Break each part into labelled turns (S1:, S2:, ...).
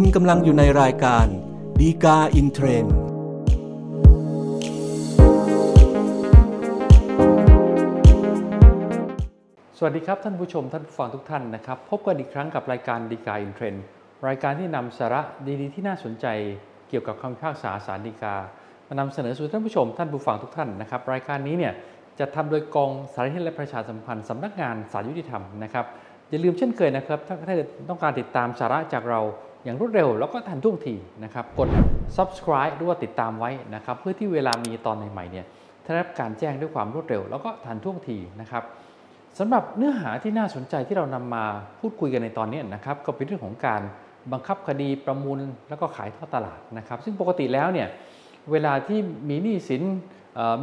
S1: คุณกำลังอยู่ในรายการ ฎีกาอินเทรนด์
S2: สวัสดีครับ ท่านผู้ชมท่านผู้ฟังทุกท่านนะครับ พบกันอีกครั้งกับรายการฎีกาอินเทรนด์รายการที่นำสาระดีๆที่น่าสนใจเกี่ยวกับคำพิพากษาศาลฎีกา มานำเสนอสู่ท่านผู้ชมท่านผู้ฟังทุกท่านนะครับ รายการนี้เนี่ยจะทำโดยกองสารนิเทศและประชาสัมพันธ์สำนักงานศาลยุติธรรมนะครับอย่าลืมเช่นเคยนะครับถ้าท่านต้องการติดตามสาระจากเรา อย่างรวดเร็วแล้วก็ทันท่วงทีนะครับ กด subscribe หรือว่าติดตามไว้นะครับ เพื่อที่เวลามีตอนใหม่ๆเนี่ยท่านได้รับการแจ้งด้วยความรวดเร็ว แล้วก็ทันท่วงทีนะครับสำหรับเนื้อหาที่น่าสนใจที่เรานำมาพูดคุยกันในตอนนี้นะครับ ก็เป็นเรื่องของการบังคับคดีประมูลแล้วก็ขายทอดตลาดนะครับ ซึ่งปกติแล้วเนี่ยเวลาที่มีหนี้สิน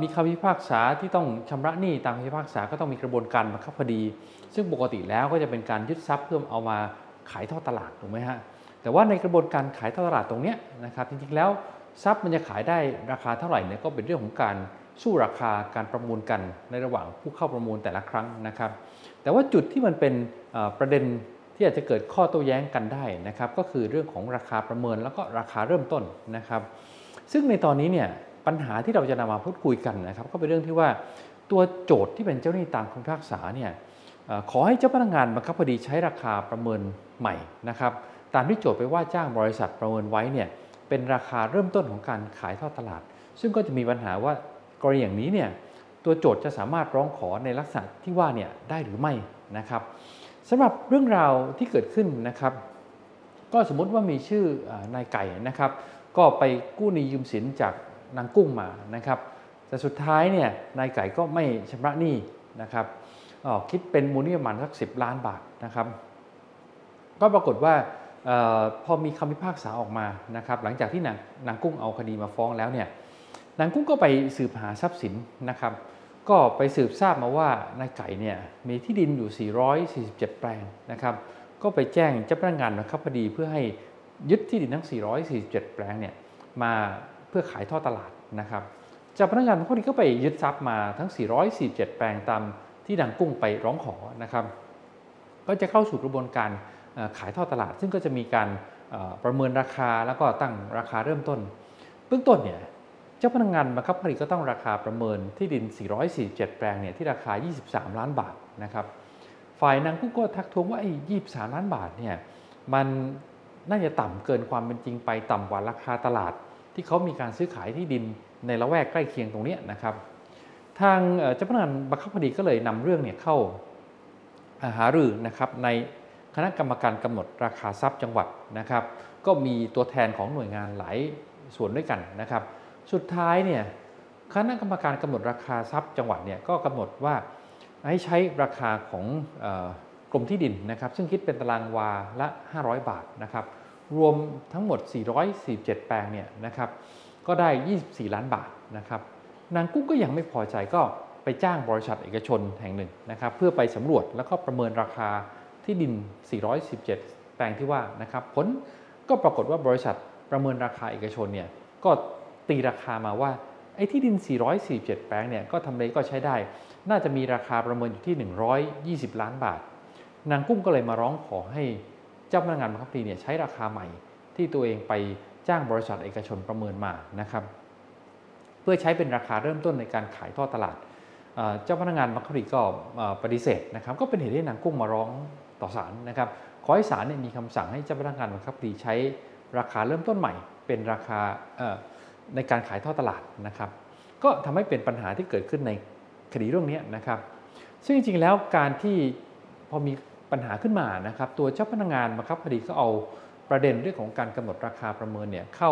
S2: มีคำพิพากษาที่ต้องชำระหนี้ตามคำพิพากษาก็ต้องมีกระบวนการบังคับคดี ซึ่งปกติแล้วก็จะเป็นการยึดทรัพย์เพื่อเอามาขายทอดตลาดถูกไหมฮะ แต่ว่าในกระบวนการขายตลาดตรงนี้นะครับจริงๆแล้วทรัพย์มันจะขายได้ราคาเท่าไหร่เนี่ยก็เป็นเรื่องของการสู้ราคาการประมูลกันในระหว่างผู้เข้าประมูลแต่ละครั้งนะครับ แต่ว่าจุดที่มันเป็นประเด็นที่อาจจะเกิดข้อโต้แย้งกันได้นะครับ ก็คือเรื่องของราคาประเมินแล้วก็ราคาเริ่มต้นนะครับ ซึ่งในตอนนี้เนี่ยปัญหาที่เราจะนำมาพูดคุยกันนะครับ ก็เป็นเรื่องที่ว่าตัวโจทย์ที่เป็นเจ้าหนี้ตามคำพิพากษาเนี่ยขอให้เจ้าพนักงานบังคับคดีใช้ราคาประเมินใหม่นะครับ ตามที่โจทย์ไปว่าจ้างบริษัทประเมินไว้เนี่ยเป็นราคาเริ่มต้นของการขายทอดตลาด ซึ่งก็จะมีปัญหาว่ากรณีอย่างนี้เนี่ยตัวโจทย์จะสามารถร้องขอในลักษณะที่ว่าเนี่ยได้หรือไม่นะครับสำหรับเรื่องราวที่เกิดขึ้นนะครับ ก็สมมติว่ามีชื่อนายไก่นะครับ ก็ไปกู้หนี้ยืมสินจากนางกุ้งมานะครับ แต่สุดท้ายเนี่ยนายไก่ก็ไม่ชำระหนี้นะครับคิดเป็นมูลนิธิประมาณสักสิล้านบาทนะครับ ก็ปรากฏว่า พอมีคำพิพากษาออกมานะครับหลังจากที่นางนางกุ้งเอาคดีมาฟ้องแล้วเนี่ยนางกุ้งก็ไปสืบหาทรัพย์สินนะครับ ก็ไปสืบทราบมาว่านายไก่เนี่ยมีที่ดินอยู่ 447 แปลงนะครับ ก็ไปแจ้งเจ้าพนักงานนะครับพอดีเพื่อให้ยึดที่ดินทั้ง 447 แปลงเนี่ยมาเพื่อขายท่อตลาดนะครับเจ้าพนักงานพอดีก็ไปยึดทรัพย์มาทั้ง 447 แปลงตามที่นางกุ้งไปร้องขอนะครับ ก็จะเข้าสู่กระบวนการ ขายท่อตลาด ซึ่งก็จะมีการประเมินราคาแล้วก็ตั้งราคาเริ่มต้น เบื้องต้นเนี่ยเจ้าพนักงานบังคับคดีก็ต้องราคาประเมินที่ดิน 447 แปลงเนี่ยที่ราคา 23 ล้านบาทนะครับฝ่ายนางกุ้งก็ทักท้วงว่าไอ้23ล้านบาทเนี่ยมันน่าจะต่ำเกินความเป็นจริงไปต่ำกว่าราคาตลาด ที่เขามีการซื้อขายที่ดินในละแวกใกล้เคียงตรงนี้นะครับ ทางเจ้าพนักงานบังคับคดีก็เลยนำเรื่องเนี่ยเข้าหารือนะครับใน คณะกรรมการกำหนดราคาทรัพย์จังหวัดนะครับ ก็มีตัวแทนของหน่วยงานหลายส่วนด้วยกันนะครับ สุดท้ายเนี่ยคณะกรรมการกำหนดราคาทรัพย์จังหวัดเนี่ยก็กำหนดว่าให้ใช้ราคาของกรมที่ดินนะครับ ซึ่งคิดเป็นตารางวาละ 500 บาทนะครับ รวมทั้งหมด 447 แปลงเนี่ยนะครับ ก็ได้ 24 ล้านบาทนะครับ นางกุ้งก็ยังไม่พอใจก็ไปจ้างบริษัทเอกชนแห่งหนึ่งนะครับ เพื่อไปสำรวจแล้วก็ประเมินราคา ที่ดิน 417 แปลงที่ว่านะครับผลก็ปรากฏว่าบริษัทประเมินราคาเอกชนเนี่ยก็ตีราคามาว่าไอ้ที่ดิน 447 แปลงเนี่ยก็ทำเลก็ใช้ได้ น่าจะมีราคาประเมินอยู่ที่ 120 ล้านบาท นางกุ้งก็เลยมาร้องขอให้เจ้าพนักงานบังคับคดีเนี่ยใช้ราคาใหม่ที่ตัวเองไปจ้างบริษัทเอกชนประเมินมานะครับ เพื่อใช้เป็นราคาเริ่มต้นในการขายท่อตลาด เจ้าพนักงานบังคับคดีก็ปฏิเสธนะครับ ก็เป็นเหตุให้นางกุ้งมาร้อง ต่อศาลนะครับ ขอให้ศาลเนี่ยมีคำสั่งให้เจ้าพนักงานบังคับคดีใช้ราคาเริ่มต้นใหม่ เป็นราคาในการขายท่อตลาดนะครับ ก็ทำให้เป็นปัญหาที่เกิดขึ้นในคดีเรื่องนี้นะครับ ซึ่งจริงๆแล้วการที่พอมีปัญหาขึ้นมานะครับ ตัวเจ้าพนักงานบังคับคดีก็เอาประเด็นเรื่องของการกำหนดราคาประเมินเนี่ยเข้า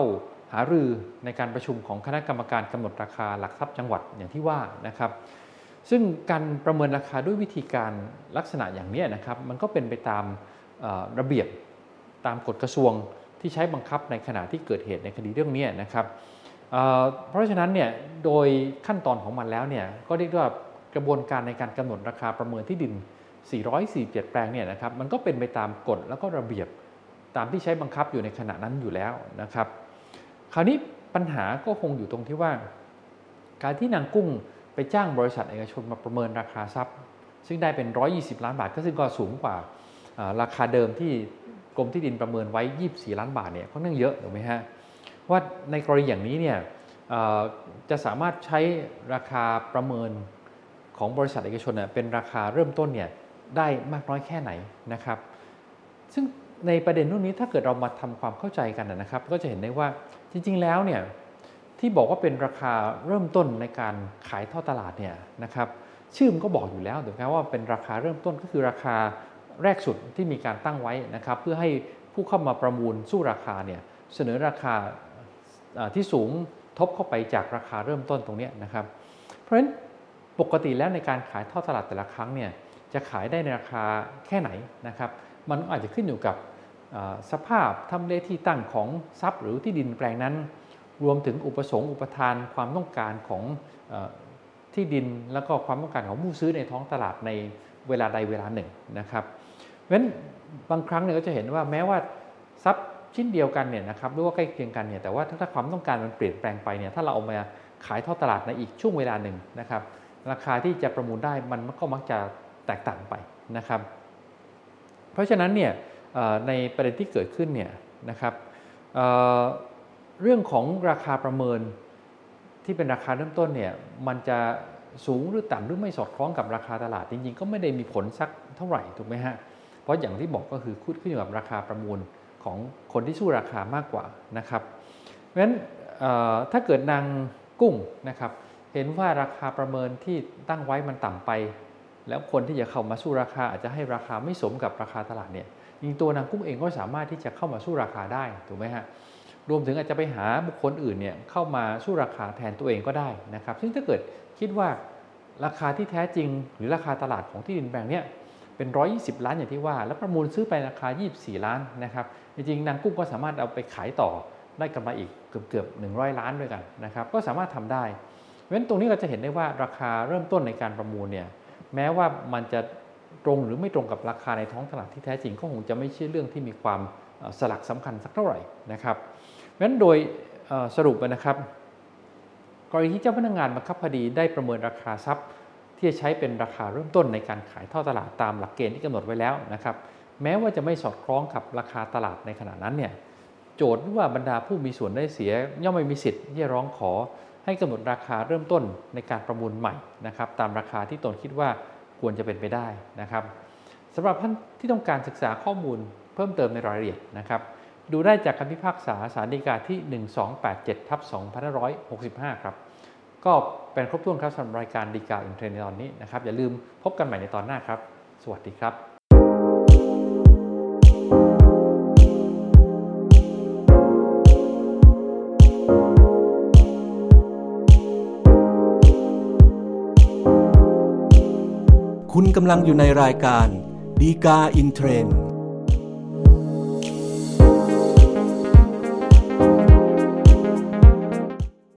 S2: หารือในการประชุมของคณะกรรมการกำหนดราคาหลักทรัพย์จังหวัดอย่างที่ว่านะครับ ซึ่งการประเมินราคาด้วยวิธีการลักษณะอย่างนี้นะครับ มันก็เป็นไปตามระเบียบตามกฎกระทรวงที่ใช้บังคับในขณะที่เกิดเหตุในคดีเรื่องนี้นะครับเพราะฉะนั้นเนี่ยโดยขั้นตอนของมันแล้วเนี่ยก็เรียกว่ากระบวนการในการกำหนดราคาประเมินที่ดิน 447 แปลงเนี่ยนะครับมันก็เป็นไปตามกฎแล้วก็ระเบียบตามที่ใช้บังคับอยู่ในขณะนั้นอยู่แล้วนะครับ คราวนี้ปัญหาก็คงอยู่ตรงที่ว่า การที่นางกุ้ง ไปจ้างบริษัทเอกชนมาประเมินราคาทรัพย์ ซึ่งได้เป็น 120 ล้านบาท ก็ซึ่งก็สูงกว่าราคาเดิมที่กรมที่ดินประเมินไว้ 24 ล้านบาทเนี่ยค่อนข้างเยอะถูกไหมฮะว่าในกรณีอย่างนี้เนี่ยจะสามารถใช้ราคาประเมินของบริษัทเอกชนเป็นราคาเริ่มต้นเนี่ยได้มากน้อยแค่ไหนนะครับ ซึ่งในประเด็นเรื่องนี้ถ้าเกิดเรามาทำความเข้าใจกันนะครับ ก็จะเห็นได้ว่าจริง ๆ แล้วเนี่ย ที่บอกว่าเป็นราคาเริ่มต้นในการขายท่อตลาดเนี่ยนะครับชื่อมันก็บอกอยู่แล้วถูกไหมว่าเป็นราคาเริ่มต้นก็คือราคาแรกสุดที่มีการตั้งไว้นะครับเพื่อให้ผู้เข้ามาประมูลสู้ราคาเนี่ยเสนอราคาที่สูงทบเข้าไปจากราคาเริ่มต้นตรงนี้นะครับ เพราะฉะนั้นปกติแล้วในการขายท่อตลาดแต่ละครั้งเนี่ยจะขายได้ในราคาแค่ไหนนะครับ มันอาจจะขึ้นอยู่กับสภาพทำเลที่ตั้งของทรัพย์หรือที่ดินแปลงนั้น รวมถึงอุปสงค์อุปทานความต้องการของที่ดินแล้วก็ความต้องการของผู้ซื้อในท้องตลาดในเวลาใดเวลาหนึ่งนะครับเพราะฉะนั้นบางครั้งเนี่ยก็จะเห็นว่าแม้ว่าทรัพย์ชิ้นเดียวกันเนี่ยนะครับหรือว่าใกล้เคียงกันเนี่ยแต่ว่าถ้าความต้องการมันเปลี่ยนแปลงไปเนี่ยถ้าเราเอามาขายท่อตลาดในอีกช่วงเวลาหนึ่งนะครับ ราคาที่จะประมูลได้มันก็มักจะแตกต่างไปนะครับ เพราะฉะนั้นเนี่ยในประเด็นที่เกิดขึ้นเนี่ยนะครับ เรื่องของราคาประเมินที่เป็นราคาเริ่มต้นเนี่ยมันจะสูงหรือต่ำหรือไม่สอดคล้องกับราคาตลาดจริงๆ ก็ไม่ได้มีผลสักเท่าไหร่ถูกไหมฮะ เพราะอย่างที่บอกก็คือขึ้นอยู่กับราคาประมูลของคนที่สู้ราคามากกว่านะครับเพราะฉะนั้นถ้าเกิดนางกุ้งนะครับเห็นว่าราคาประเมินที่ตั้งไว้มันต่ำไป แล้วคนที่จะเข้ามาสู้ราคาอาจจะให้ราคาไม่สมกับราคาตลาดเนี่ยยิงตัวนางกุ้งเองก็สามารถที่จะเข้ามาสู้ราคาได้ถูกไหมฮะ รวมถึงอาจจะไปหาบุคคลอื่นเนี่ยเข้ามาสู้ราคาแทนตัวเองก็ได้นะครับซึ่งถ้าเกิดคิดว่าราคาที่แท้จริง หรือราคาตลาดของที่ดินแปลงเนี้ยเป็น 120 ล้านอย่างที่ว่า แล้วประมูลซื้อไปราคา 24 ล้านนะครับจริงๆนางกุ้งก็สามารถเอาไปขายต่อได้กำไรอีกเกือบเกือบ100 ล้านด้วยกันนะครับก็สามารถทำได้เพราะฉะนั้นตรงนี้เราจะเห็นได้ว่าราคาเริ่มต้นในการประมูลเนี่ยแม้ว่ามันจะตรงหรือไม่ตรงกับราคาในท้องตลาดที่แท้จริงก็คงจะไม่ใช่เรื่องที่มีความ สลักสำคัญสักเท่าไหร่นะครับเพราะฉะนั้นโดยสรุปนะครับกรณีที่เจ้าพนักงงานบังคับคดีได้ประเมินราคาทรัพย์ที่จะใช้เป็นราคาเริ่มต้นในการขายท่อตลาดตามหลักเกณฑ์ที่กำหนดไว้แล้วนะครับแม้ว่าจะไม่สอดคล้องกับราคาตลาดในขณะนั้นเนี่ยโจทย์ว่าบรรดาผู้มีส่วนได้เสีย ย่อมไม่มีสิทธิ์ที่จะร้องขอ ให้กำหนดราคาเริ่มต้นในการประมูลใหม่นะครับตามราคาที่ตนคิดว่าควรจะเป็นไปได้นะครับสำหรับท่านที่ต้องการศึกษาข้อมูล เพิ่มเติมในรายละเอียดนะครับ ดูได้จากคำพิพากษาสารดีกาที่ 1287ทับ2565 ครับก็เป็นครบถ้วนครับสำหรับรายการดีกาอินเทรนในตอนนี้นะครับ อย่าลืมพบกันใหม่ในตอนหน้าครับ สวัสดีครับ
S1: คุณกำลังอยู่ในรายการดีกาอินเทรนด์